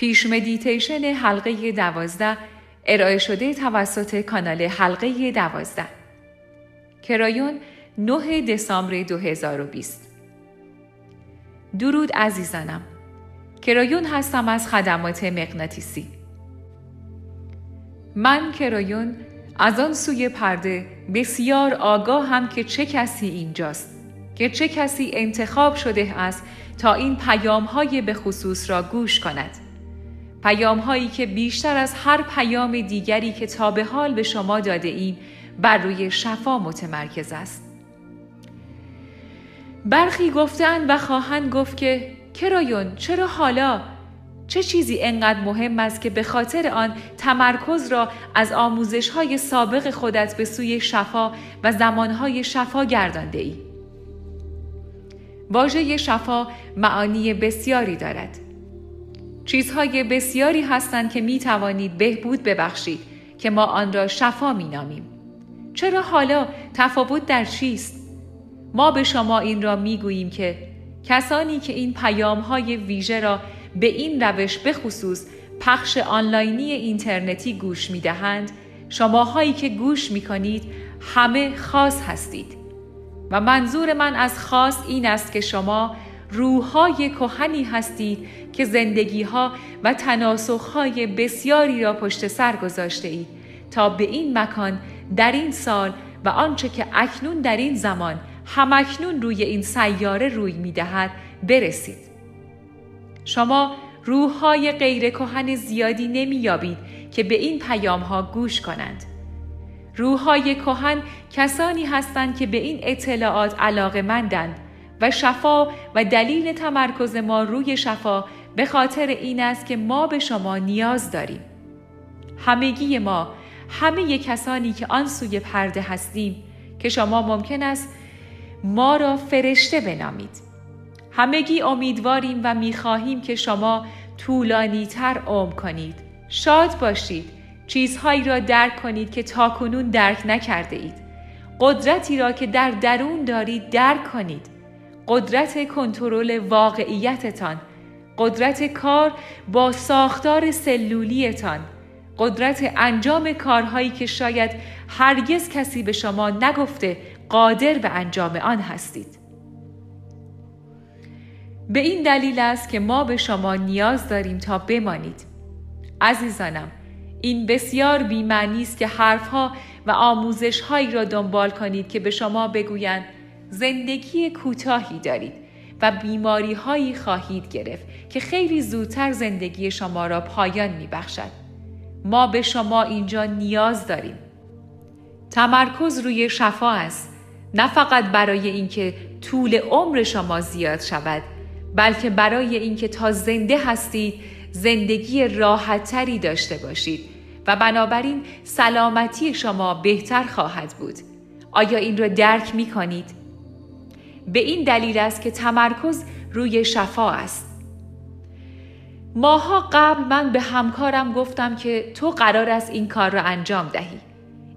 پیش مدیتیشن حلقه دوازده ارائه شده توسط کانال حلقه دوازده. کرایون 9 دسامبر 2020 درود عزیزانم. کرایون هستم از خدمات مغناطیسی. من کرایون از آن سوی پرده بسیار آگاهم که چه کسی اینجاست که چه کسی انتخاب شده است تا این پیام های به خصوص را گوش کند. پیام هایی که بیشتر از هر پیام دیگری که تا به حال به شما داده ایم بر روی شفا متمرکز است برخی گفتند و خواهند گفت که کرایون چرا حالا چه چیزی انقدر مهم است که به خاطر آن تمرکز را از آموزش های سابق خودت به سوی شفا و زمانهای شفا گردانده ای؟ واژه شفا معانی بسیاری دارد. چیزهای بسیاری هستند که می توانید بهبود ببخشید که ما آن را شفا می نامیم. چرا حالا تفاوت در چیست؟ ما به شما این را می گوییم که کسانی که این پیام های ویژه را به این روش بخصوص پخش آنلاینی اینترنتی گوش می دهند شماهایی که گوش می کنید همه خاص هستید و منظور من از خاص این است که شما روحهای کهنی هستید که زندگی ها و تناسخ های بسیاری را پشت سر گذاشته اید تا به این مکان در این سال و آنچه که اکنون در این زمان همکنون روی این سیاره روی می دهد برسید. شما روحهای غیر کهن زیادی نمییابید که به این پیام ها گوش کنند. روحهای کهن کسانی هستند که به این اطلاعات علاقه مندند و شفا و دلیل تمرکز ما روی شفا به خاطر این است که ما به شما نیاز داریم. همگی ما همه کسانی که آن سوی پرده هستیم که شما ممکن است ما را فرشته بنامید. همگی امیدواریم و می‌خواهیم که شما طولانی تر عمر کنید. شاد باشید. چیزهایی را درک کنید که تاکنون درک نکرده اید. قدرتی را که در درون دارید درک کنید. قدرت کنترل واقعیتتان. قدرت کار با ساختار سلولیتان. قدرت انجام کارهایی که شاید هرگز کسی به شما نگفته قادر به انجام آن هستید. به این دلیل است که ما به شما نیاز داریم تا بمانید. عزیزانم، این بسیار بیمعنی است که حرفها و آموزشهایی را دنبال کنید که به شما بگویند زندگی کوتاهی دارید و بیماری هایی خواهید گرفت که خیلی زودتر زندگی شما را پایان می بخشد. ما به شما اینجا نیاز داریم. تمرکز روی شفا است نه فقط برای اینکه طول عمر شما زیاد شود بلکه برای اینکه تا زنده هستید زندگی راحتتری داشته باشید و بنابراین سلامتی شما بهتر خواهد بود. آیا این را درک می کنید؟ به این دلیل است که تمرکز روی شفا است. ماها قبل من به همکارم گفتم که تو قرار است این کار را انجام دهی.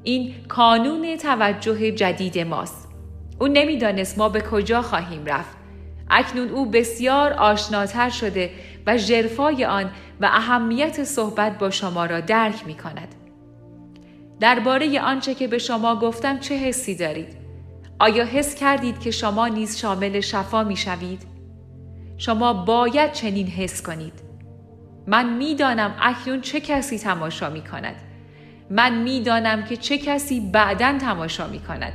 این کانون توجه جدید ماست. او نمی‌دانست ما به کجا خواهیم رفت. اکنون او بسیار آشناتر شده و جرفای آن و اهمیت صحبت با شما را درک می کند. درباره آنچه که به شما گفتم چه حسی دارید؟ آیا حس کردید که شما نیز شامل شفا می شوید؟ شما باید چنین حس کنید. من می‌دانم اکنون چه کسی تماشا می کند. من می‌دانم که چه کسی بعدا تماشا می کند.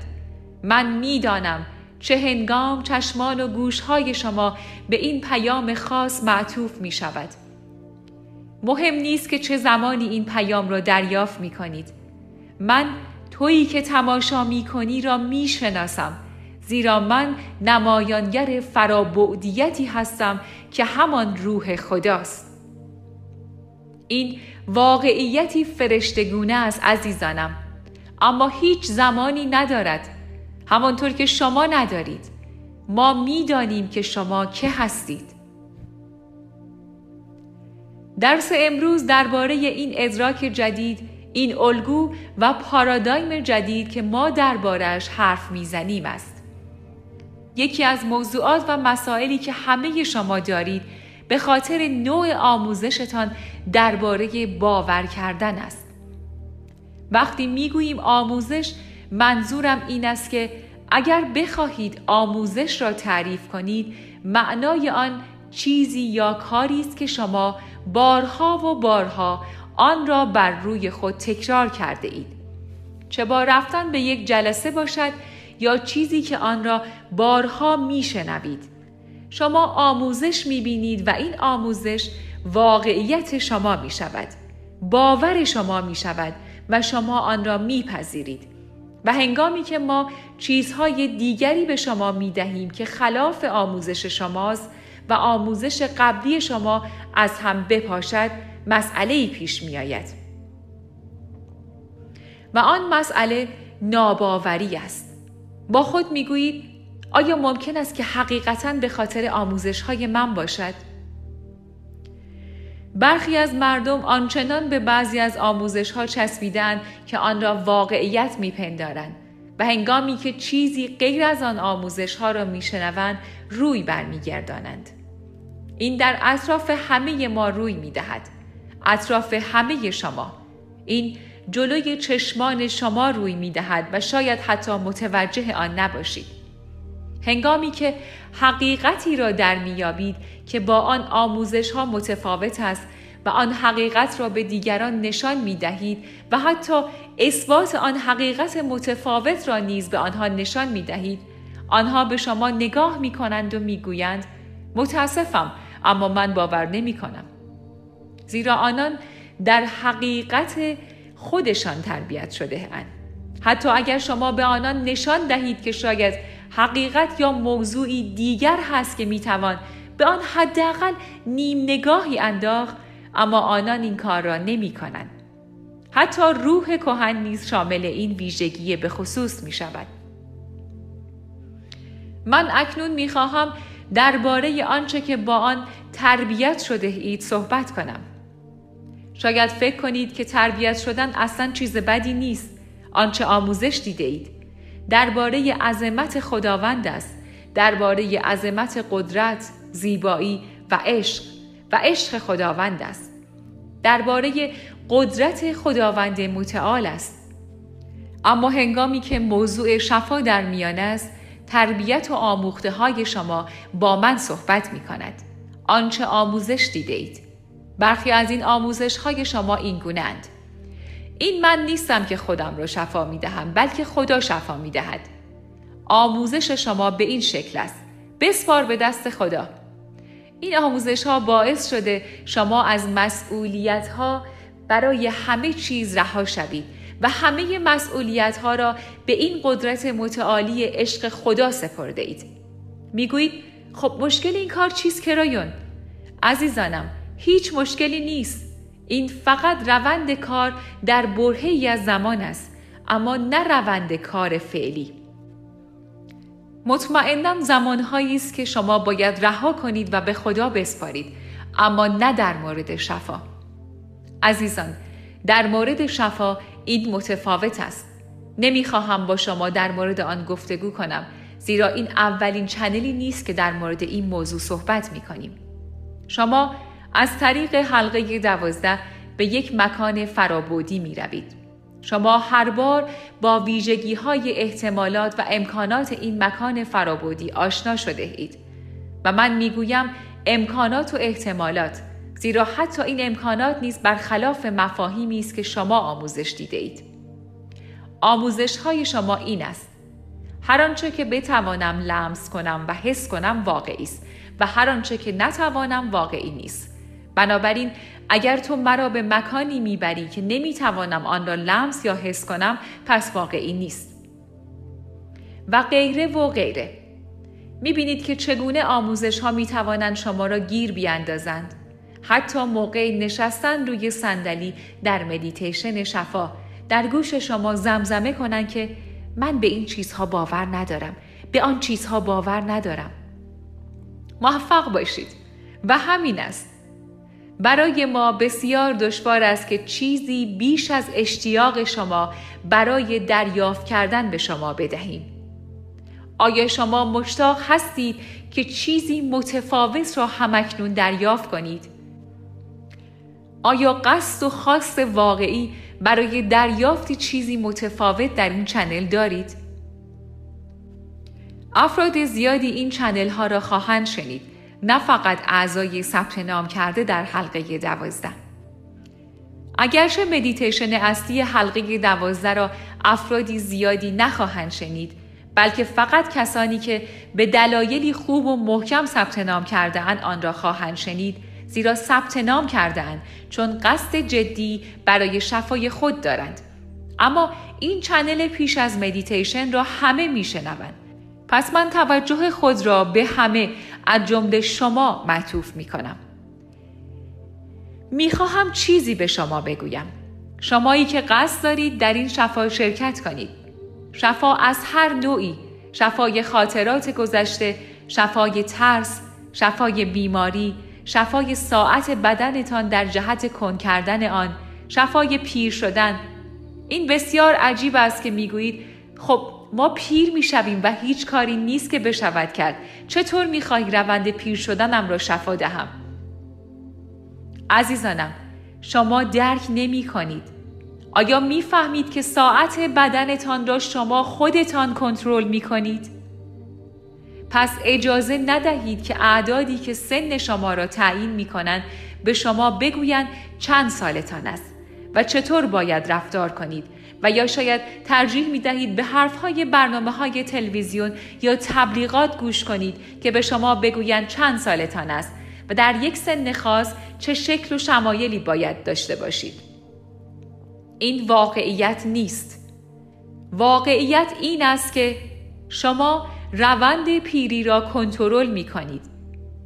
من می‌دانم چه هنگام چشمان و گوشهای شما به این پیام خاص معطوف می شود. مهم نیست که چه زمانی این پیام را دریافت می کنید. من تویی که تماشا می کنی را می شناسم زیرا من نمایانگر فرابعدیتی هستم که همان روح خداست. این واقعیتی فرشتگونه است عزیزانم. اما هیچ زمانی ندارد. همانطور که شما ندارید. ما می‌دانیم که شما که هستید. درس امروز درباره این ادراک جدید این الگو و پارادایم جدید که ما دربارهش حرف می‌زنیم است. یکی از موضوعات و مسائلی که همه شما دارید به خاطر نوع آموزشتان درباره باور کردن است. وقتی می‌گوییم آموزش منظورم این است که اگر بخواهید آموزش را تعریف کنید معنای آن چیزی یا کاری است که شما بارها و بارها آن را بر روی خود تکرار کرده اید. چه با رفتن به یک جلسه باشد یا چیزی که آن را بارها میشنوید. شما آموزش می‌بینید و این آموزش واقعیت شما می شود باور شما می شود و شما آن را میپذیرید. و هنگامی که ما چیزهای دیگری به شما می دهیم که خلاف آموزش شماست و آموزش قبلی شما از هم بپاشد مسئله پیش می آید. و آن مسئله ناباوری است. با خود می گویید آیا ممکن است که حقیقتا به خاطر آموزش های من باشد؟ برخی از مردم آنچنان به بعضی از آموزش ها چسبیدن که آن را واقعیت میپندارند و هنگامی که چیزی غیر از آن آموزش ها را میشنوند روی برمیگردانند. این در اطراف همه ما روی می‌دهد. اطراف همه شما. این جلوی چشمان شما روی می‌دهد و شاید حتی متوجه آن نباشید. هنگامی که حقیقتی را در میابید که با آن آموزش ها متفاوت است و آن حقیقت را به دیگران نشان می دهید و حتی اثبات آن حقیقت متفاوت را نیز به آنها نشان می دهید آنها به شما نگاه می کنند و می گویند متاسفم اما من باور نمی کنم زیرا آنان در حقیقت خودشان تربیت شده اند. حتی اگر شما به آنان نشان دهید که شاید حقیقت یا موضوعی دیگر هست که می‌توان به آن حداقل نیم نگاهی انداخت اما آنان این کار را نمی کنند. حتی روح کهن نیز شامل این ویژگی به خصوص می شود. من اکنون می خواهم درباره آنچه که با آن تربیت شده اید صحبت کنم. شاید فکر کنید که تربیت شدن اصلا چیز بدی نیست. آنچه آموزش دیده اید. درباره عظمت خداوند است. درباره عظمت قدرت، زیبایی و عشق و عشق خداوند است. درباره قدرت خداوند متعال است. اما هنگامی که موضوع شفا در میان است، تربیت و آموخته های شما با من صحبت می کند. آنچه آموزش دیده اید. برخی از این آموزش های شما این گونند. این من نیستم که خودم را شفا می دهم بلکه خدا شفا می دهد. آموزش شما به این شکل است. بسپار به دست خدا. این آموزش ها باعث شده شما از مسئولیت ها برای همه چیز رها شوید و همه مسئولیت ها را به این قدرت متعالی عشق خدا سپرده اید. می‌گویید خب مشکل این کار چیست کرایون؟ عزیزانم هیچ مشکلی نیست. این فقط روند کار در برهی از زمان است اما نه روند کار فعلی. مطمئنا زمانهایی است که شما باید رها کنید و به خدا بسپارید اما نه در مورد شفا عزیزان در مورد شفا این متفاوت است نمی‌خواهم با شما در مورد آن گفتگو کنم زیرا این اولین چنلی نیست که در مورد این موضوع صحبت می کنیم. شما از طریق حلقه دوازده به یک مکان فرابودی می روید. شما هر بار با ویژگی های احتمالات و امکانات این مکان فرابودی آشنا شده اید و من می‌گویم امکانات و احتمالات زیرا حتی این امکانات نیز برخلاف مفاهیمی است که شما آموزش دیده اید. آموزش های شما این است. هر آنچه که بتوانم لمس کنم و حس کنم واقعی است و هر آنچه که نتوانم واقعی نیست. بنابراین اگر تو مرا به مکانی می‌بری که نمی‌توانم آن را لمس یا حس کنم پس واقعی نیست و غیره و غیره می‌بینید که چگونه آموزش ها می‌توانند شما را گیر بیاندازند حتی موقع نشستن روی صندلی در مدیتیشن شفا. در گوش شما زمزمه کنند که من به این چیزها باور ندارم. به آن چیزها باور ندارم. موفق باشید. و همین است. برای ما بسیار دشوار است که چیزی بیش از اشتیاق شما برای دریافت کردن به شما بدهیم. آیا شما مشتاق هستید که چیزی متفاوت را همکنون دریافت کنید؟ آیا قصد و خواست واقعی برای دریافت چیزی متفاوت در این چنل دارید؟ افراد زیادی این چنل ها را خواهند شنید نه فقط اعضای ثبت نام کرده در حلقه دوازده اگرچه مدیتیشن اصلی حلقه دوازده را افرادی زیادی نخواهند شنید بلکه فقط کسانی که به دلایلی خوب و محکم ثبت نام کرده آن را خواهند شنید زیرا ثبت نام کرده اند چون قصد جدی برای شفای خود دارند اما این channel پیش از مدیتیشن را همه میشنوند پس من توجه خود را به همه از جمله شما معطوف می کنم. می خواهم چیزی به شما بگویم. شمایی که قصد دارید در این شفا شرکت کنید. شفا از هر نوعی، شفای خاطرات گذشته، شفای ترس، شفای بیماری، شفای ساعت بدنتان در جهت کن کردن آن، شفای پیر شدن. این بسیار عجیب است که می‌گویید خب ما پیر می‌شویم و هیچ کاری نیست که بشود کرد چطور می‌خواهی روند پیر شدنم را شفا دهم عزیزانم شما درک نمی کنید آیا می‌فهمید که ساعت بدنتان را شما خودتان کنترل می کنید؟ پس اجازه ندهید که اعدادی که سن شما را تعیین می کنند به شما بگویند چند سالتان است و چطور باید رفتار کنید و یا شاید ترجیح می دهید به حرف های برنامه های تلویزیون یا تبلیغات گوش کنید که به شما بگویند چند سالتان است و در یک سن خاص چه شکل و شمایلی باید داشته باشید. این واقعیت نیست. واقعیت این است که شما روند پیری را کنترل می کنید.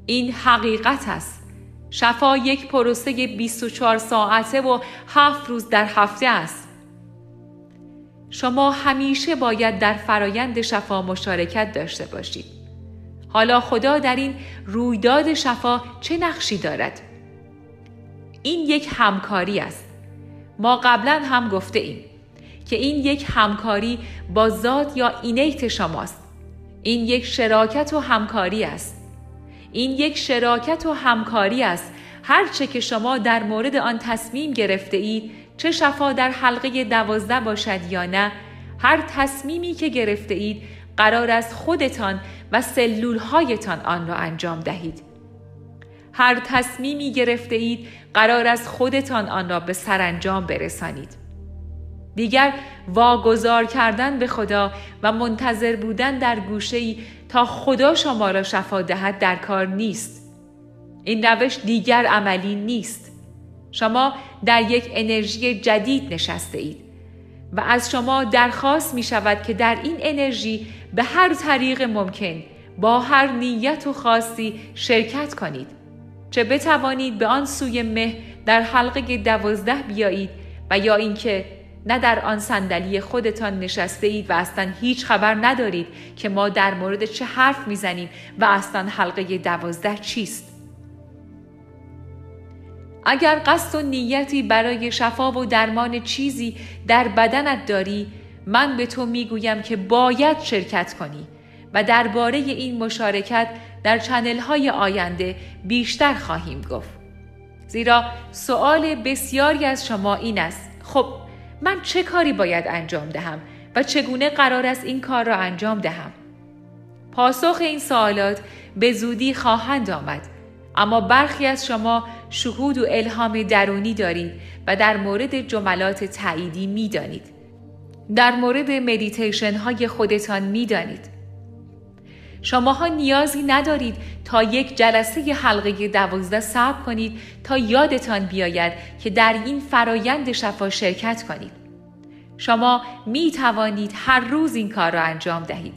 این حقیقت است. شفا یک پروسه 24 ساعته و هفت روز در هفته است. شما همیشه باید در فرایند شفا مشارکت داشته باشید. حالا خدا در این رویداد شفا چه نقشی دارد؟ این یک همکاری است. ما قبلا هم گفته ایم که این یک همکاری با ذات یا اینیت شماست. این یک شراکت و همکاری است. این یک شراکت و همکاری است. هرچه که شما در مورد آن تصمیم گرفته اید چه شفا در حلقه دوازده باشد یا نه هر تصمیمی که گرفته اید قرار است خودتان و سلول هایتان آن را انجام دهید هر تصمیمی گرفته اید قرار است خودتان آن را به سرانجام برسانید دیگر واگذار کردن به خدا و منتظر بودن در گوشه ای تا خدا شما را شفا دهد در کار نیست. این روش دیگر عملی نیست. شما در یک انرژی جدید نشسته اید و از شما درخواست می شود که در این انرژی به هر طریق ممکن با هر نیت و خاصی شرکت کنید. چه بتوانید به آن سوی مه در حلقه دوازده بیایید و یا اینکه نه در آن صندلی خودتان نشسته اید و اصلا هیچ خبر ندارید که ما در مورد چه حرف می‌زنیم و اصلا حلقه دوازده چیست. اگر قصد و نیتی برای شفا و درمان چیزی در بدنت داری من به تو می‌گویم که باید شرکت کنی و درباره این مشارکت در چنل های آینده بیشتر خواهیم گفت. زیرا سوال بسیاری از شما این است. خب من چه کاری باید انجام دهم و چگونه قرار است این کار را انجام دهم پاسخ این سوالات به زودی خواهند آمد اما برخی از شما شهود و الهام درونی دارید و در مورد جملات تاییدی می دانید. در مورد مدیتیشن های خودتان می دانید. شماها نیازی ندارید تا یک جلسه حلقه دوازده صبر کنید تا یادتان بیاید که در این فرایند شفا شرکت کنید. شما می توانید هر روز این کار را انجام دهید.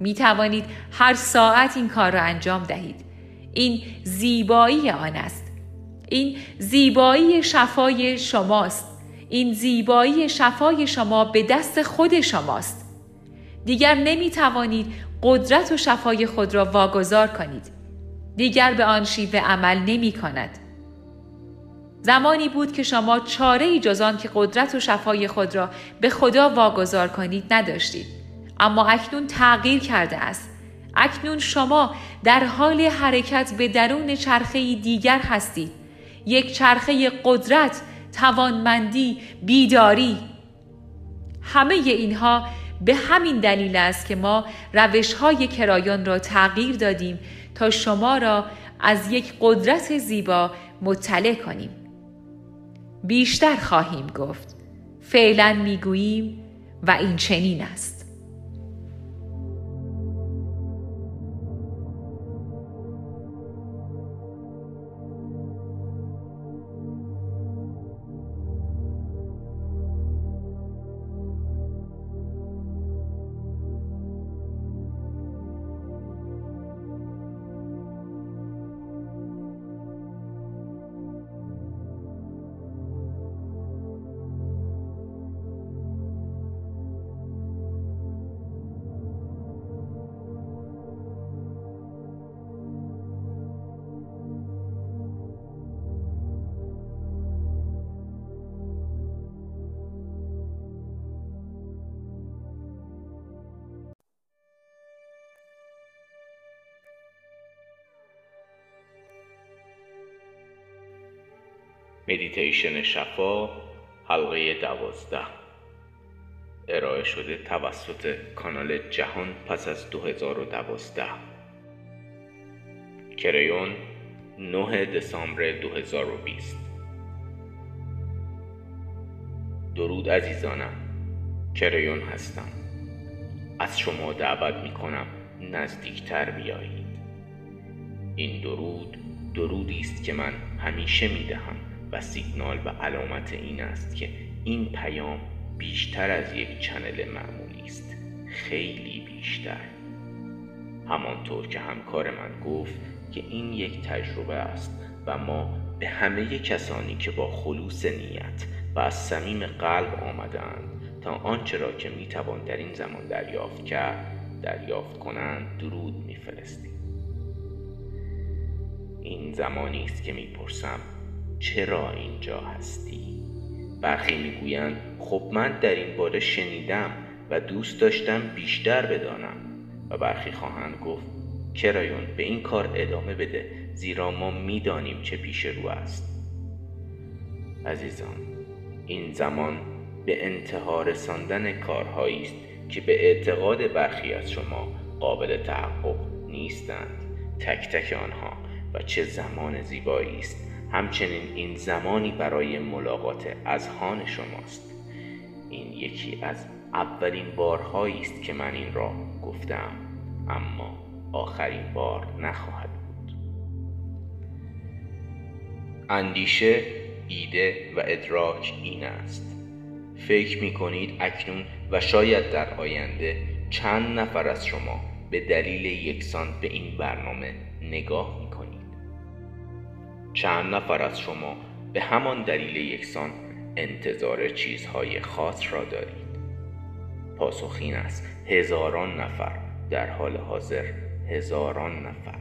می توانید هر ساعت این کار را انجام دهید. این زیبایی آن است این زیبایی شفای شماست این زیبایی شفای شما به دست خود شماست دیگر نمی توانید قدرت و شفای خود را واگذار کنید. دیگر به آن شیوه عمل نمی کند. زمانی بود که شما چاره ای جز آن که قدرت و شفای خود را به خدا واگذار کنید نداشتید. اما اکنون تغییر کرده است. اکنون شما در حال حرکت به درون چرخه دیگر هستید. یک چرخه قدرت توانمندی بیداری. همه اینها به همین دلیل است که ما روش های کرایان را تغییر دادیم تا شما را از یک قدرت زیبا مطلع کنیم. بیشتر خواهیم گفت فعلا می‌گوییم و این چنین است. مدیتیشن شفا حلقه دوازده. ارائه شده توسط کانال جهان پس از 2012 کریون 9 دسامبر 2020 درود عزیزانم. کریون هستم. از شما دعوت می کنم نزدیکتر بیایید. این درود درودی است که من همیشه می دهم و سیگنال و علامت این است که این پیام بیشتر از یک چنل معمولی است. خیلی بیشتر. همانطور که همکار من گفت که این یک تجربه است و ما به همه کسانی که با خلوص نیت و از صمیم قلب آمدند تا آنچه را که می‌توان در این زمان دریافت کرد دریافت کنند درود میفرستیم. این زمانی است که می‌پرسم چرا اینجا هستی؟ برخی می‌گویند خب من در این باره شنیدم و دوست داشتم بیشتر بدانم. و برخی خواهند گفت کرایون به این کار ادامه بده زیرا ما می‌دانیم چه پیش رو است. عزیزان این زمان به انتها رساندن کارهایی است که به اعتقاد برخی از شما قابل تحقق نیستند. تک تک آنها و چه زمان زیبایی است. همچنین این زمانی برای ملاقات اذهان شماست. این یکی از اولین بارهایی است که من این را گفتم اما آخرین بار نخواهد بود. اندیشه ایده و ادراک این است. فکر می کنید اکنون و شاید در آینده چند نفر از شما به دلیل یکسان به این برنامه نگاه می کنید. چند نفر از شما به همان دلیل یکسان انتظار چیزهای خاص را دارید پاسخ این است هزاران نفر در حال حاضر هزاران نفر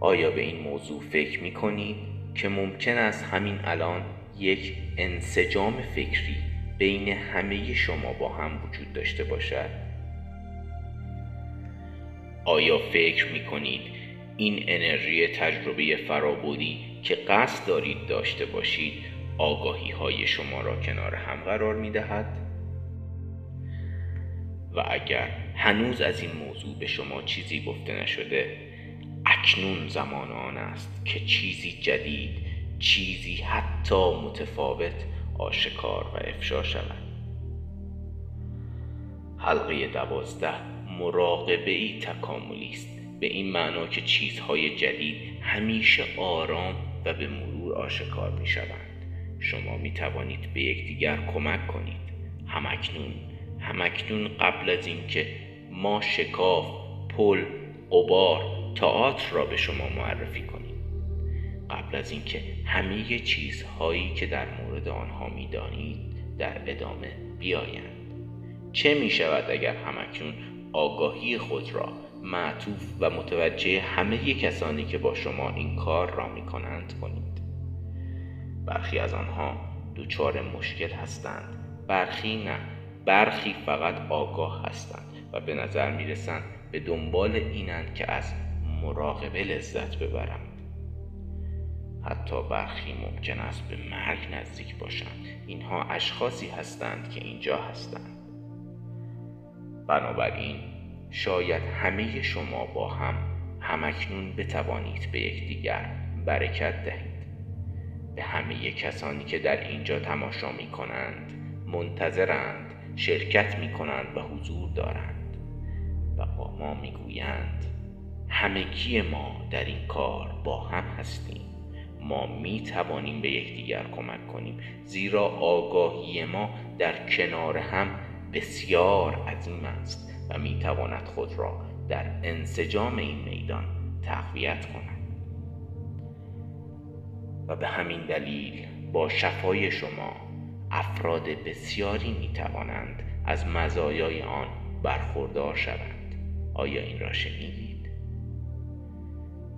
آیا به این موضوع فکر می کنید که ممکن است همین الان یک انسجام فکری بین همه شما با هم وجود داشته باشد؟ آیا فکر می کنید این انرژی تجربه فرابودی که قصد دارید داشته باشید آگاهی های شما را کنار هم قرار می دهد؟ و اگر هنوز از این موضوع به شما چیزی گفته نشده اکنون زمان آن است که چیزی جدید چیزی حتی متفاوت آشکار و افشا شود حلقه دوازده مراقبه ای تکاملی است به این معنا که چیزهای جدید همیشه آرام و به مرور آشکار می شوند شما می توانید به یکدیگر کمک کنید. همکنون همکنون قبل از اینکه ما شکاف پل قبار تئاتر را به شما معرفی کنیم. قبل از اینکه همه چیزهایی که در مورد آنها می‌دانید در ادامه بیایند. چه می شود اگر همکنون آگاهی خود را معطوف و متوجه همه کسانی که با شما این کار را می کنند کنید. برخی از آنها دچار مشکل هستند برخی نه. برخی فقط آگاه هستند و به نظر می رسند به دنبال اینند که از مراقبه لذت ببرند. حتی برخی ممکن است به مرگ نزدیک باشند. اینها اشخاصی هستند که اینجا هستند. بنابراین شاید همه شما با هم همکنون بتوانید به یکدیگر برکت دهید. به همه کسانی که در اینجا تماشا می کنند منتظرند شرکت می کنند و حضور دارند. و با ما می گویند همگی ما در این کار با هم هستیم. ما می توانیم به یکدیگر کمک کنیم. زیرا آگاهی ما در کنار هم بسیار عظیم است. و می تواند خود را در انسجام این میدان تقویت کند. و به همین دلیل با شفای شما افراد بسیاری می توانند از مزایای آن برخوردار شوند. آیا این را شنیدید؟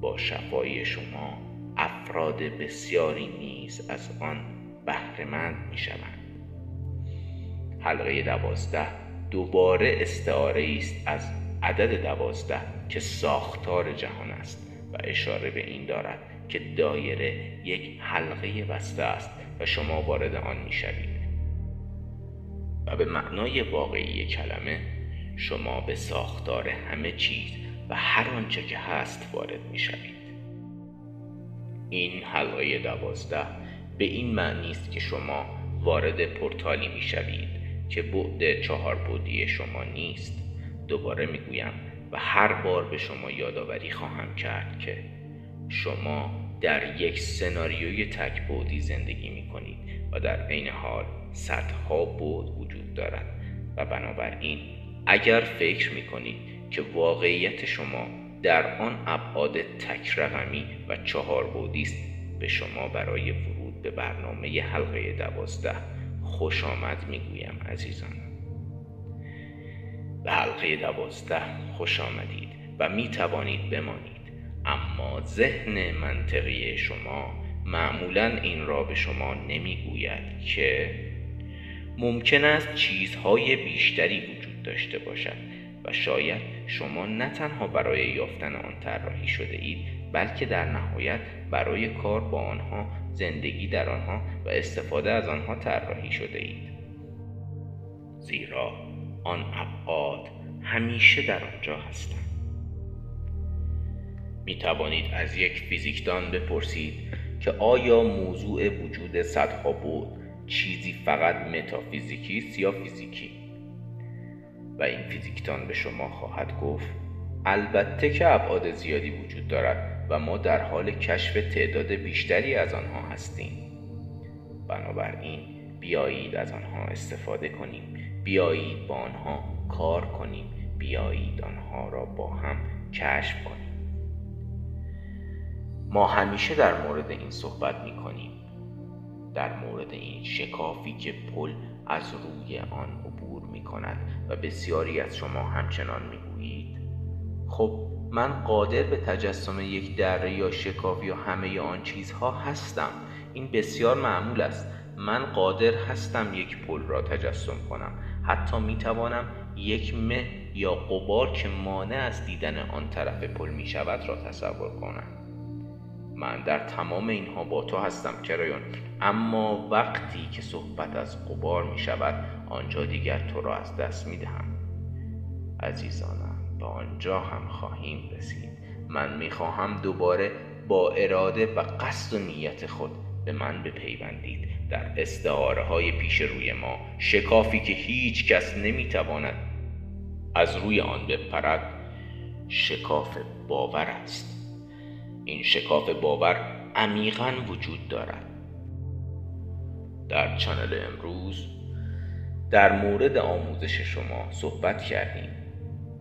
با شفای شما افراد بسیاری نیز از آن بهرهمند می شوند حلقه دوازده دوباره استعاره است از عدد دوازده که ساختار جهان است و اشاره به این دارد که دایره یک حلقه بسته است و شما وارد آن می شوید و به معنای واقعی کلمه شما به ساختار همه چیز و هر آنچه که هست وارد می شوید این حلقه دوازده به این معنی است که شما وارد پورتالی می شوید که بعد چهار بودی شما نیست دوباره می گویم و هر بار به شما یادآوری خواهم کرد که شما در یک سناریوی تک بودی زندگی می کنید و در عین حال صدها بود وجود دارد. و بنابراین اگر فکر می کنید که واقعیت شما در آن ابعاد تک رقمی و چهار بودی است به شما برای ورود به برنامه حلقه دوازده خوش آمد می گویم عزیزان. به حلقه دوازده خوش آمدید و می توانید بمانید. اما ذهن منطقی شما معمولا این را به شما نمی‌گوید که ممکن است چیزهای بیشتری وجود داشته باشد و شاید شما نه تنها برای یافتن آن طراحی شده اید بلکه در نهایت برای کار با آنها زندگی در آنها و استفاده از آنها طراحی شده اید. زیرا آن ابعاد همیشه در آنجا هستند. می توانید از یک فیزیکدان بپرسید که آیا موضوع وجود صدها بود چیزی فقط متافیزیکی است یا فیزیکی؟ و این فیزیکدان به شما خواهد گفت البته که ابعاد زیادی وجود دارد و ما در حال کشف تعداد بیشتری از آنها هستیم. بنابراین بیایید از آنها استفاده کنیم. بیایید با آنها کار کنیم. بیایید آنها را با هم کشف کنیم. ما همیشه در مورد این صحبت می کنیم در مورد این شکافی که پل از روی آن عبور می کند و بسیاری از شما همچنان می گویید خب من قادر به تجسم یک دره یا شکاف یا همه آن چیزها هستم. این بسیار معمول است. من قادر هستم یک پل را تجسم کنم. حتی می توانم یک مه یا قبار که مانع از دیدن آن طرف پل می شود را تصور کنم. من در تمام اینها با تو هستم کرایون. اما وقتی که صحبت از قبار می شود آنجا دیگر تو را از دست می دهم. عزیزانم به آنجا هم خواهیم رسید. من می خواهم دوباره با اراده و قصد و نیت خود به من بپیوندید. در استعاره های پیش روی ما شکافی که هیچ کس نمی تواند از روی آن بپرد شکاف باور است. این شکاف باور عمیقا وجود دارد. در چنل امروز در مورد آموزش شما صحبت کردیم.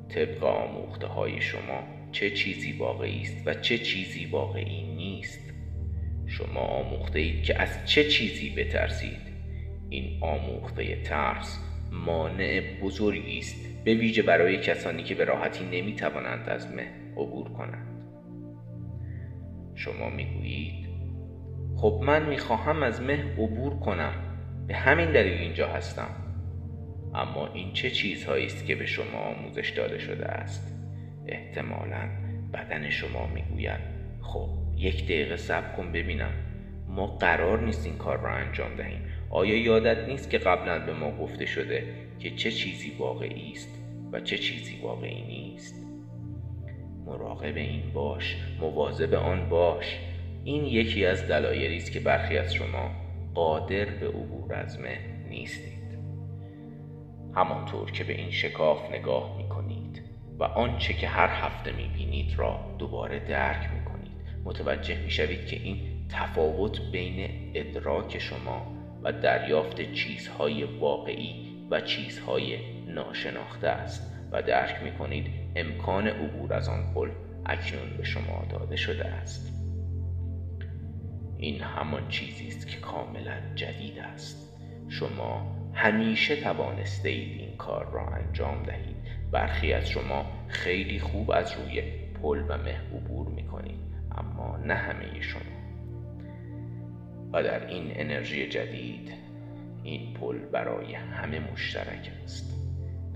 طبق آموخته های شما چه چیزی واقعی است و چه چیزی واقعی نیست. شما آموخته اید که از چه چیزی بترسید. این آموخته ترس مانع بزرگی است به ویژه برای کسانی که به راحتی نمی توانند از مه عبور کنند. شما می‌گویید خب من می‌خواهم از مه عبور کنم به همین دلیل اینجا هستم. اما این چه چیزهایی است که به شما آموزش داده شده است؟ احتمالا بدن شما می‌گوید خب یک دقیقه صبر کن ببینم. ما قرار نیست این کار را انجام دهیم. آیا یادت نیست که قبلا به ما گفته شده که چه چیزی واقعی است و چه چیزی واقعی نیست؟ مراقب این باش مواظب آن باش. این یکی از دلایلی است که برخی از شما قادر به عبور از مه نیستید. همانطور که به این شکاف نگاه می کنید و آنچه که هر هفته می بینید را دوباره درک می کنید متوجه می شوید که این تفاوت بین ادراک شما و دریافت چیزهای واقعی و چیزهای ناشناخته است و درک می کنید امکان عبور از آن پل اکنون به شما داده شده است. این همان چیزی است که کاملا جدید است. شما همیشه توانسته اید این کار را انجام دهید. برخی از شما خیلی خوب از روی پل و مه عبور می کنید اما نه همه شما. و در این انرژی جدید این پل برای همه مشترک است.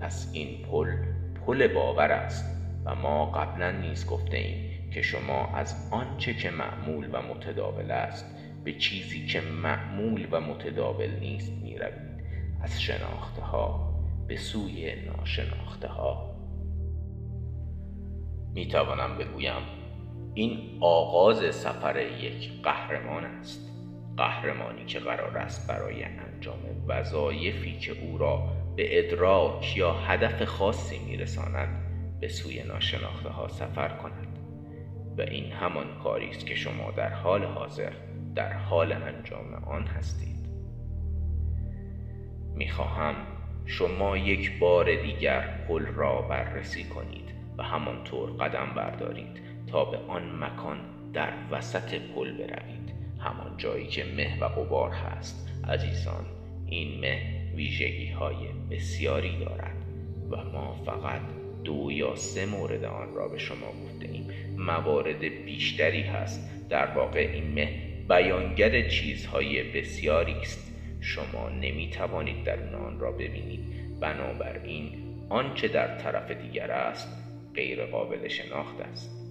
پس این پل پل باور است و ما قبلا نیز گفته ایم که شما از آنچه که معمول و متداول است به چیزی که معمول و متداول نیست می روید از شناخته ها به سوی ناشناخته ها می توانم بگویم این آغاز سفر یک قهرمان است. قهرمانی که قرار است برای انجام وظایفی که او را به ادراک یا هدف خاصی میرساند به سوی ناشناخته ها سفر کند. و این همان کاری است که شما در حال حاضر در حال انجام آن هستید. می‌خواهم شما یک بار دیگر پل را بررسی کنید و همانطور قدم بردارید تا به آن مکان در وسط پل بروید. همان جایی که مه و قبار هست. عزیزان این مه ویژگی های بسیاری دارد و ما فقط دو یا سه مورد آن را به شما گفته ایم موارد بیشتری هست. در واقع این مه بیانگر چیزهای بسیاری است. شما نمی توانید در آن را ببینید. بنابراین آنچه در طرف دیگر است غیر قابل شناخت است.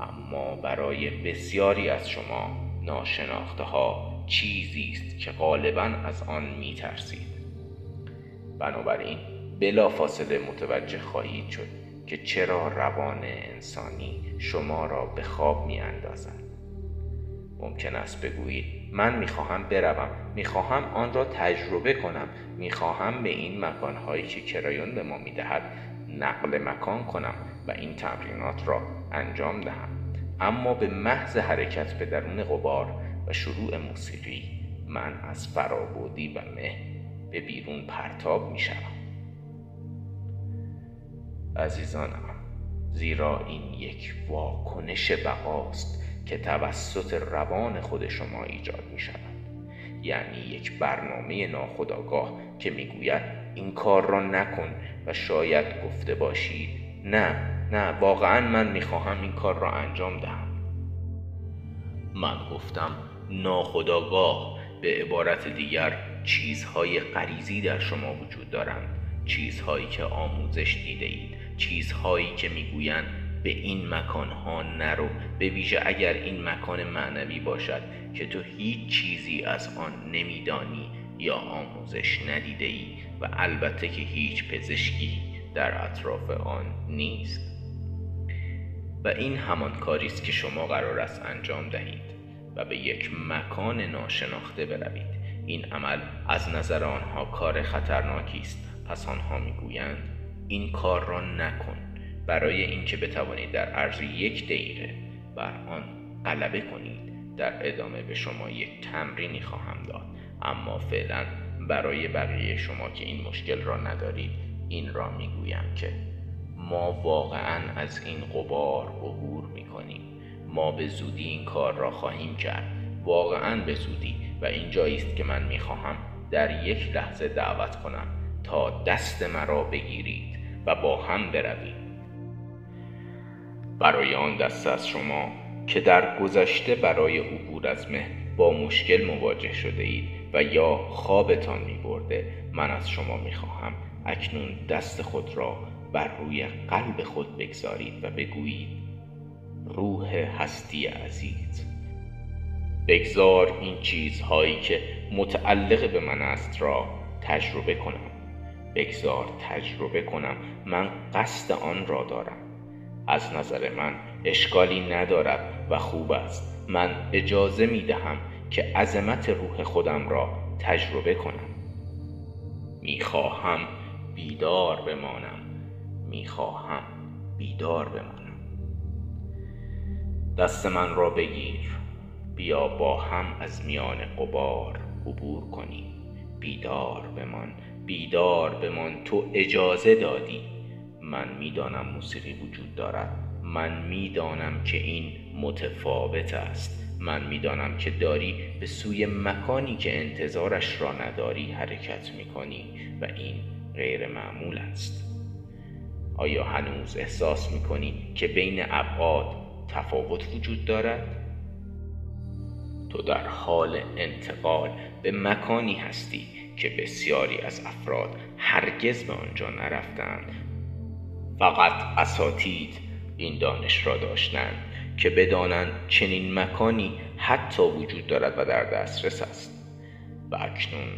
اما برای بسیاری از شما ناشناخته ها چیزی است که غالبا از آن می ترسید بنابراین بلا فاصله متوجه خواهید شد که چرا روان انسانی شما را به خواب می اندازد ممکن است بگویید. من می‌خواهم بروم. می‌خواهم آن را تجربه کنم. می‌خواهم به این مکانهایی که کرایون به ما می‌دهد نقل مکان کنم و این تمرینات را انجام دهم. اما به محض حرکت به درون غبار و شروع موسیقی من از فرابودی و مه به بیرون پرتاب می شدم. عزیزانم زیرا این یک واکنش بقاست. که توسط روان خود شما ایجاد می شود یعنی یک برنامه ناخداگاه که می‌گوید این کار را نکن و شاید گفته باشید نه نه واقعا من می‌خواهم این کار را انجام دهم. من گفتم ناخداگاه به عبارت دیگر چیزهای غریزی در شما وجود دارند. چیزهایی که آموزش دیده اید چیزهایی که می‌گویند به این مکان ها نرو. به ویژه اگر این مکان معنوی باشد که تو هیچ چیزی از آن نمیدانی یا آموزش ندیده ای و البته که هیچ پزشکی در اطراف آن نیست. و این همان کاری است که شما قرار است انجام دهید و به یک مکان ناشناخته بروید. این عمل از نظر آنها کار خطرناکی است. پس آنها می‌گویند این کار را نکن. برای اینکه بتوانید در عرض یک دقیقه بر آن غلبه کنید در ادامه به شما یک تمرینی خواهم داد. اما فعلا برای بقیه شما که این مشکل را ندارید این را می‌گویم که ما واقعا از این قبار عبور می‌کنیم. ما به زودی این کار را خواهیم کرد. واقعا به زودی و اینجایی است که من می‌خواهم در یک لحظه دعوت کنم تا دست مرا بگیرید و با هم برویم برای آن دست از شما که در گذشته برای عبور از مه با مشکل مواجه شده اید و یا خوابتان می برده من از شما می خواهم اکنون دست خود را بر روی قلب خود بگذارید و بگویید روح هستی عزیز. بگذار این چیزهایی که متعلق به من است را تجربه کنم. بگذار تجربه کنم من قصد آن را دارم. از نظر من اشکالی ندارد و خوب است. من اجازه می دهم که عظمت روح خودم را تجربه کنم. می خواهم بیدار بمانم. می خواهم بیدار بمانم. دست من را بگیر. بیا با هم از میان قبار عبور کنیم. بیدار بمان. بیدار بمان. تو اجازه دادی. من می‌دانم موسیقی وجود دارد. من می‌دانم که این متفاوت است. من می‌دانم که داری به سوی مکانی که انتظارش را نداری حرکت می‌کنی و این غیر معمول است. آیا هنوز احساس می‌کنی که بین ابعاد تفاوت وجود دارد؟ تو در حال انتقال به مکانی هستی که بسیاری از افراد هرگز به آنجا نرفتند فقط اساتید این دانش را داشتند که بدانند چنین مکانی حتی وجود دارد و در دسترس است. و اکنون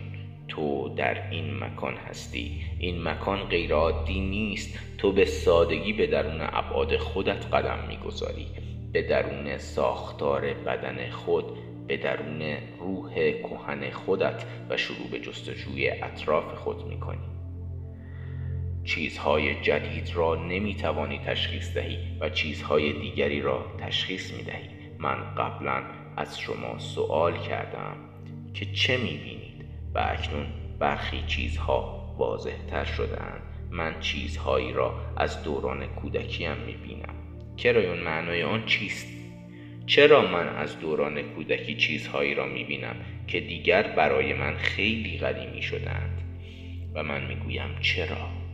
تو در این مکان هستی. این مکان غیرعادی نیست. تو به سادگی به درون ابعاد خودت قدم می‌گذاری. به درون ساختار بدن خود به درون روح کهن خودت و شروع به جستجوی اطراف خود می‌کنی. چیزهای جدید را نمی‌توانی تشخیص دهی و چیزهای دیگری را تشخیص می‌دهی من قبلا از شما سوال کردم که چه می‌بینید و اکنون برخی چیزها واضح تر شدن من چیزهایی را از دوران کودکیم می‌بینم کرایون معنای آن چیست؟ چرا من از دوران کودکی چیزهایی را می‌بینم که دیگر برای من خیلی قدیمی شدند و من می‌گویم چرا؟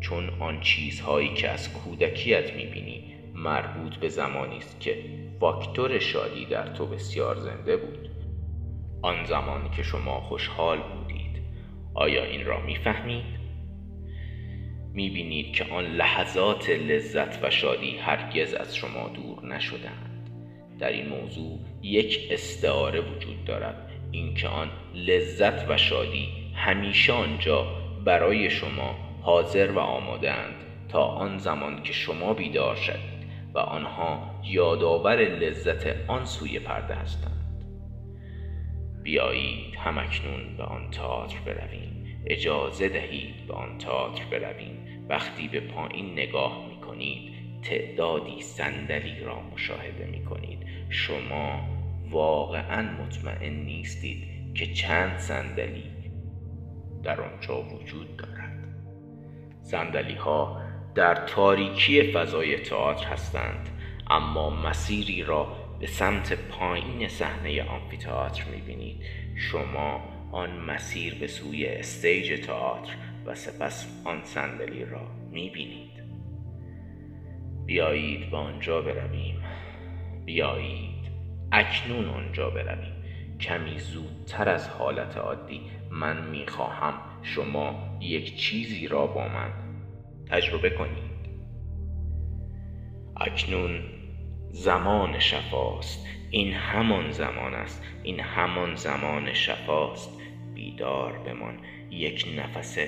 چون آن چیزهایی که از کودکیت می‌بینی مربوط به زمانی است که فاکتور شادی در تو بسیار زنده بود. آن زمانی که شما خوشحال بودید آیا این را می‌فهمید؟ می‌بینید که آن لحظات لذت و شادی هرگز از شما دور نشدند در این موضوع یک استعاره وجود دارد اینکه آن لذت و شادی همیشه آنجا برای شما حاضر و آمادند تا آن زمان که شما بیدار شدید و آنها یادآور لذت آن سوی پرده هستند. بیایید همکنون به آن تئاتر برویم. اجازه دهید به آن تئاتر برویم. وقتی به پایین نگاه می کنید تعدادی صندلی را مشاهده می کنید شما واقعا مطمئن نیستید که چند صندلی در آنجا وجود دارد. صندلی ها در تاریکی فضای تئاتر هستند اما مسیری را به سمت پایین صحنه آمفیتئاتر می‌بینید. شما آن مسیر به سوی استیج تئاتر و سپس آن صندلی را می‌بینید. بیایید به آنجا برویم. بیایید اکنون آنجا برویم. کمی زودتر از حالت عادی من می‌خواهم شما یک چیزی را با من تجربه کنید. اکنون زمان شفاست. این همان زمان است. این همان زمان شفاست. بیدار بمان. یک نفس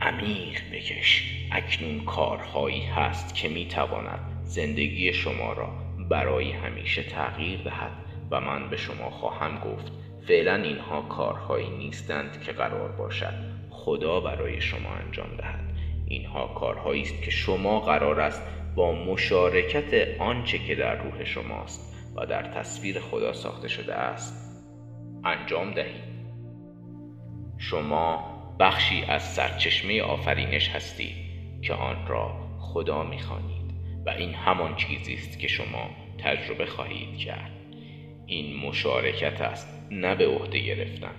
عمیق بکش. اکنون کارهایی هست که می‌تواند زندگی شما را برای همیشه تغییر دهد و من به شما خواهم گفت. فعلا اینها کارهایی نیستند که قرار باشد. خدا برای شما انجام دهد. اینها کارهایی است که شما قرار است با مشارکت آنچه که در روح شماست و در تصویر خدا ساخته شده است انجام دهید. شما بخشی از سرچشمه آفرینش هستید که آن را خدا می‌خوانید و این همان چیزی است که شما تجربه خواهید کرد. این مشارکت است نه به عهده گرفتن.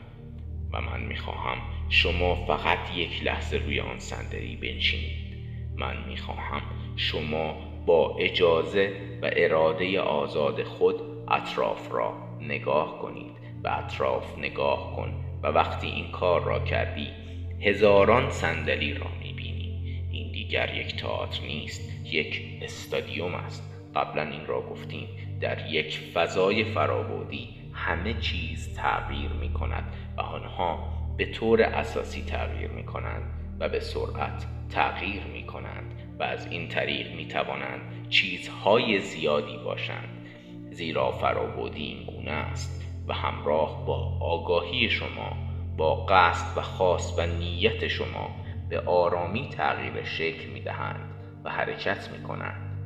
و من می‌خواهم شما فقط یک لحظه روی آن صندلی بنشینید. من می‌خواهم شما با اجازه و اراده آزاد خود اطراف را نگاه کنید و اطراف نگاه کن و وقتی این کار را کردی هزاران صندلی را می‌بینی. این دیگر یک تئاتر نیست یک استادیوم است. قبلا این را گفتیم در یک فضای فرابودی همه چیز تغییر می کند و آنها به طور اساسی تغییر می کنند و به سرعت تغییر می کنند و از این طریق می توانند چیزهای زیادی باشند. زیرا فرابودی این گونه است و همراه با آگاهی شما با قصد و خواست و نیت شما به آرامی تغییر شکل می دهند و حرکت می کنند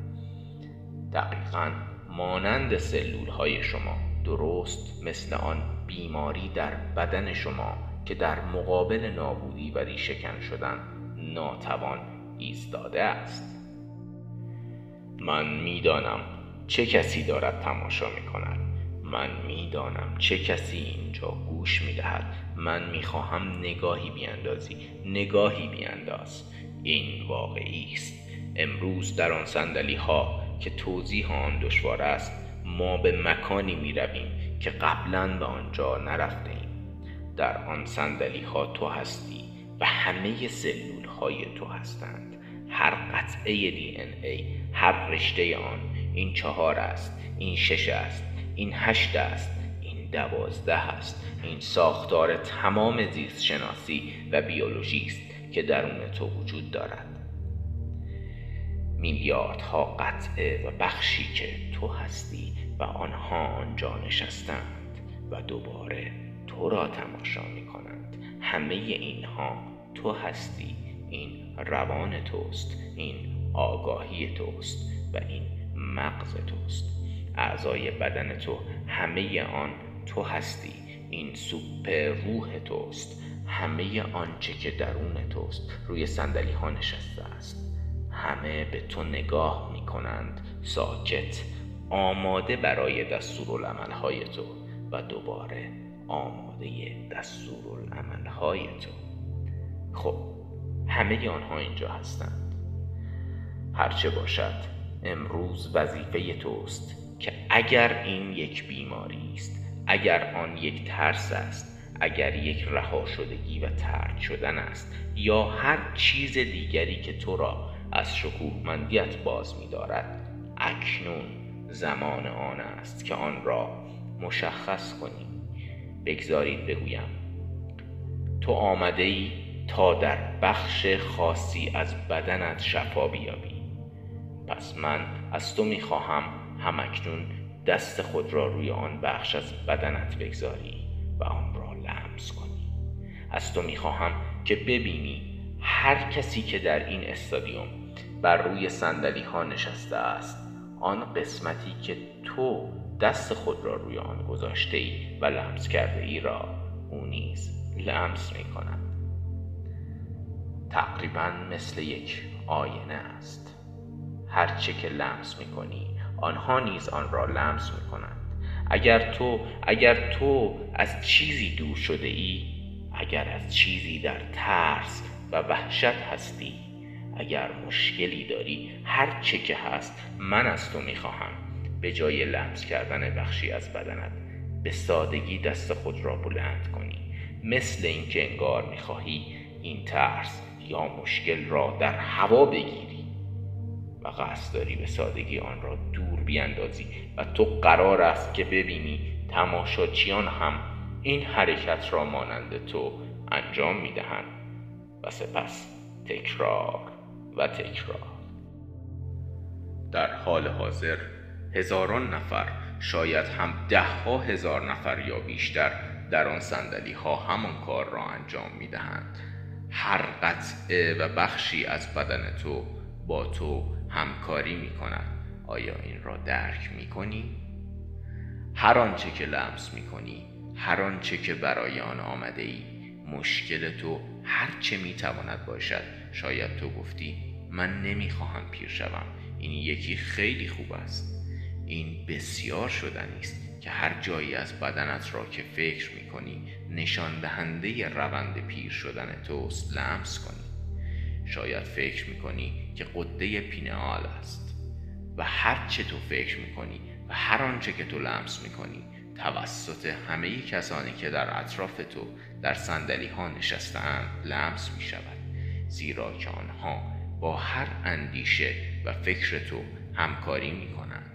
دقیقا مانند سلول های شما درست مثل آن بیماری در بدن شما که در مقابل نابودی و ریشهکن شدن ناتوان ایستاده است. من می‌دانم چه کسی دارد تماشا می کند من می‌دانم چه کسی اینجا گوش می دهد من می‌خواهم نگاهی بیاندازی نگاهی بیانداز. این واقعی است. امروز در آن سندلی ها که توضیح آن دشوار است ما به مکانی می رویم که قبلا به آنجا نرفته ایم. در آن سندلی ها تو هستی و همه سلول های تو هستند. هر قطعه دی ان ای هر رشته آن این چهار است این شش است این هشت است این دوازده است. این ساختار تمام زیست شناسی و بیولوژی است که درون تو وجود دارد. میلیاردها قطعه و بخشی که تو هستی و آنها آنجا نشستند و دوباره تو را تماشا می کنند همه اینها تو هستی. این روان توست این آگاهی توست و این مغز توست. اعضای بدن تو همه آن تو هستی. این سوپ روح توست. همه آنچه که درون توست روی صندلی ها نشسته است. همه به تو نگاه می کنند ساکت آماده برای دستورالعمل های تو و دوباره آماده دستورالعمل های تو. خب همه آنها اینجا هستند. هرچه باشد امروز وظیفه توست که اگر این یک بیماری است اگر آن یک ترس است اگر یک رها شدگی و ترد شدن است یا هر چیز دیگری که تو را از شکوهمندیت باز می دارد اکنون زمان آن است که آن را مشخص کنی. بگذارید بگویم. تو آمده ای تا در بخش خاصی از بدنت شفا بیابی. پس من از تو می‌خواهم همکنون دست خود را روی آن بخش از بدنت بگذاری و آن را لمس کنی. از تو می‌خواهم که ببینی هر کسی که در این استادیوم بر روی سندلی ها نشسته است آن قسمتی که تو دست خود را روی آن گذاشته ای و لمس کرده ای را او نیز لمس می کند تقریبا مثل یک آینه است. هرچه که لمس می کنی آنها نیز آن را لمس می کنند اگر تو اگر تو از چیزی دور شده ای اگر از چیزی در ترس و وحشت هستی اگر مشکلی داری هر چه که هست من از تو می‌خواهم. به جای لمس کردن بخشی از بدنت به سادگی دست خود را بلند کنی. مثل اینکه انگار می‌خواهی این ترس یا مشکل را در هوا بگیری و قصد داری به سادگی آن را دور بیاندازی و تو قرار است که ببینی تماشاچیان هم این حرکت را مانند تو انجام می‌دهند. و سپس تکرار و تکرار. در حال حاضر هزاران نفر شاید هم ده ها هزار نفر یا بیشتر در آن سندلی ها همان کار را انجام می دهند هر قطعه و بخشی از بدن تو با تو همکاری می کند آیا این را درک می کنی؟ هر آنچه که لمس می کنی هر آنچه که برای آن آمده ای مشکل تو هر چه می تواند باشد. شاید تو گفتی من نمی خواهم پیر شوم. این یکی خیلی خوب است. این بسیار شدنی است که هر جایی از بدنت را که فکر می کنی نشان دهنده روند پیر شدن توست لمس کنی. شاید فکر می کنی که قده پینال است و هر چه تو فکر می کنی و هر آنچه که تو لمس می کنی توسط همه کسانی که در اطراف تو در سندلی ها لمس می شود زیرا که آنها با هر اندیشه و فکر تو همکاری می کنند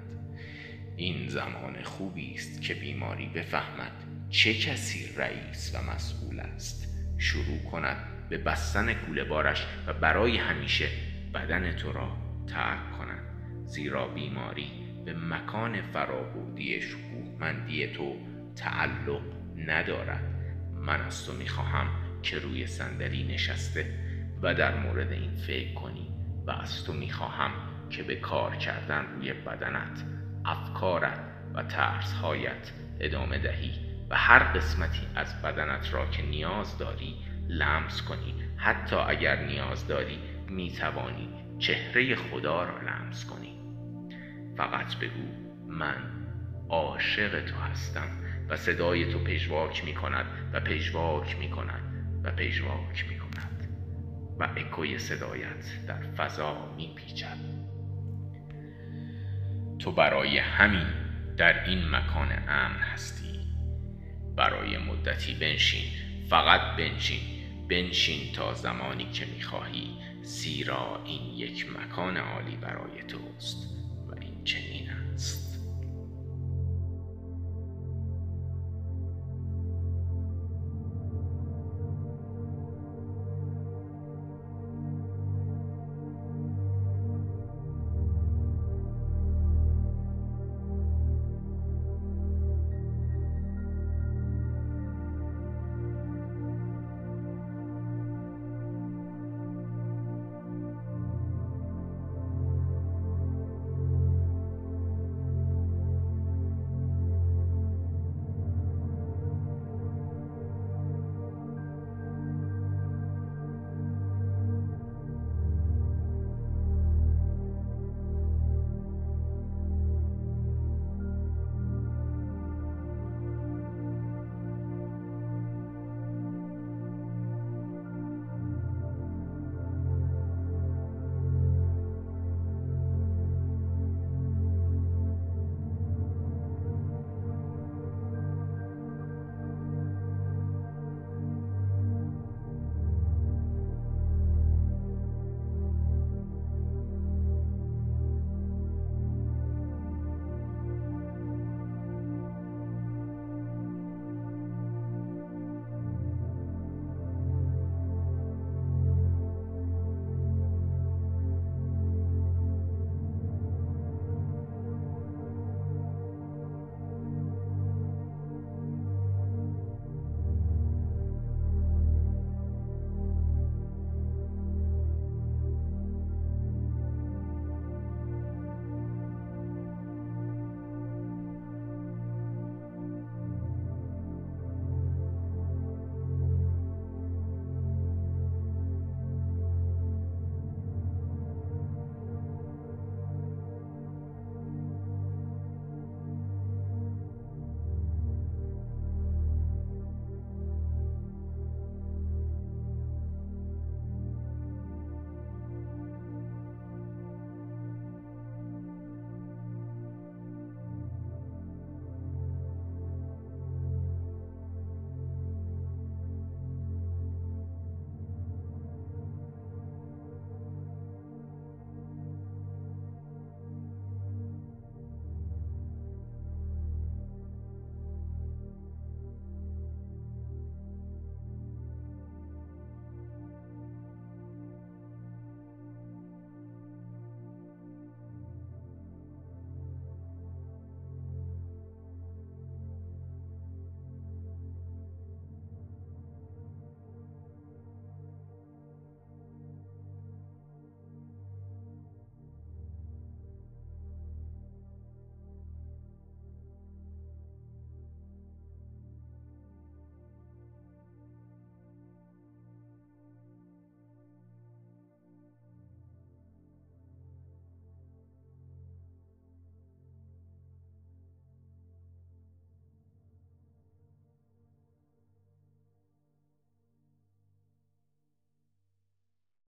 این زمان خوبی است که بیماری بفهمد چه کسی رئیس و مسئول است. شروع کند به بستن کوله بارش و برای همیشه بدن تو را ترک کند. زیرا بیماری به مکان فرابودی شکوهمندی تو تعلق ندارد. من از تو می‌خواهم که روی صندلی نشسته و در مورد این فکر کنی و از تو می‌خواهم که به کار کردن روی بدنت افکارت و ترسهایت ادامه دهی و هر قسمتی از بدنت را که نیاز داری لمس کنی. حتی اگر نیاز داری می‌توانی چهره خدا را لمس کنی. فقط بگو من عاشق تو هستم و صدای تو پژواک می کند و پژواک می کند و پژواک می کند و اکوی صدایت در فضا می پیچد تو برای همین در این مکان امن هستی. برای مدتی بنشین فقط بنشین بنشین تا زمانی که می‌خواهی زیرا این یک مکان عالی برای توست.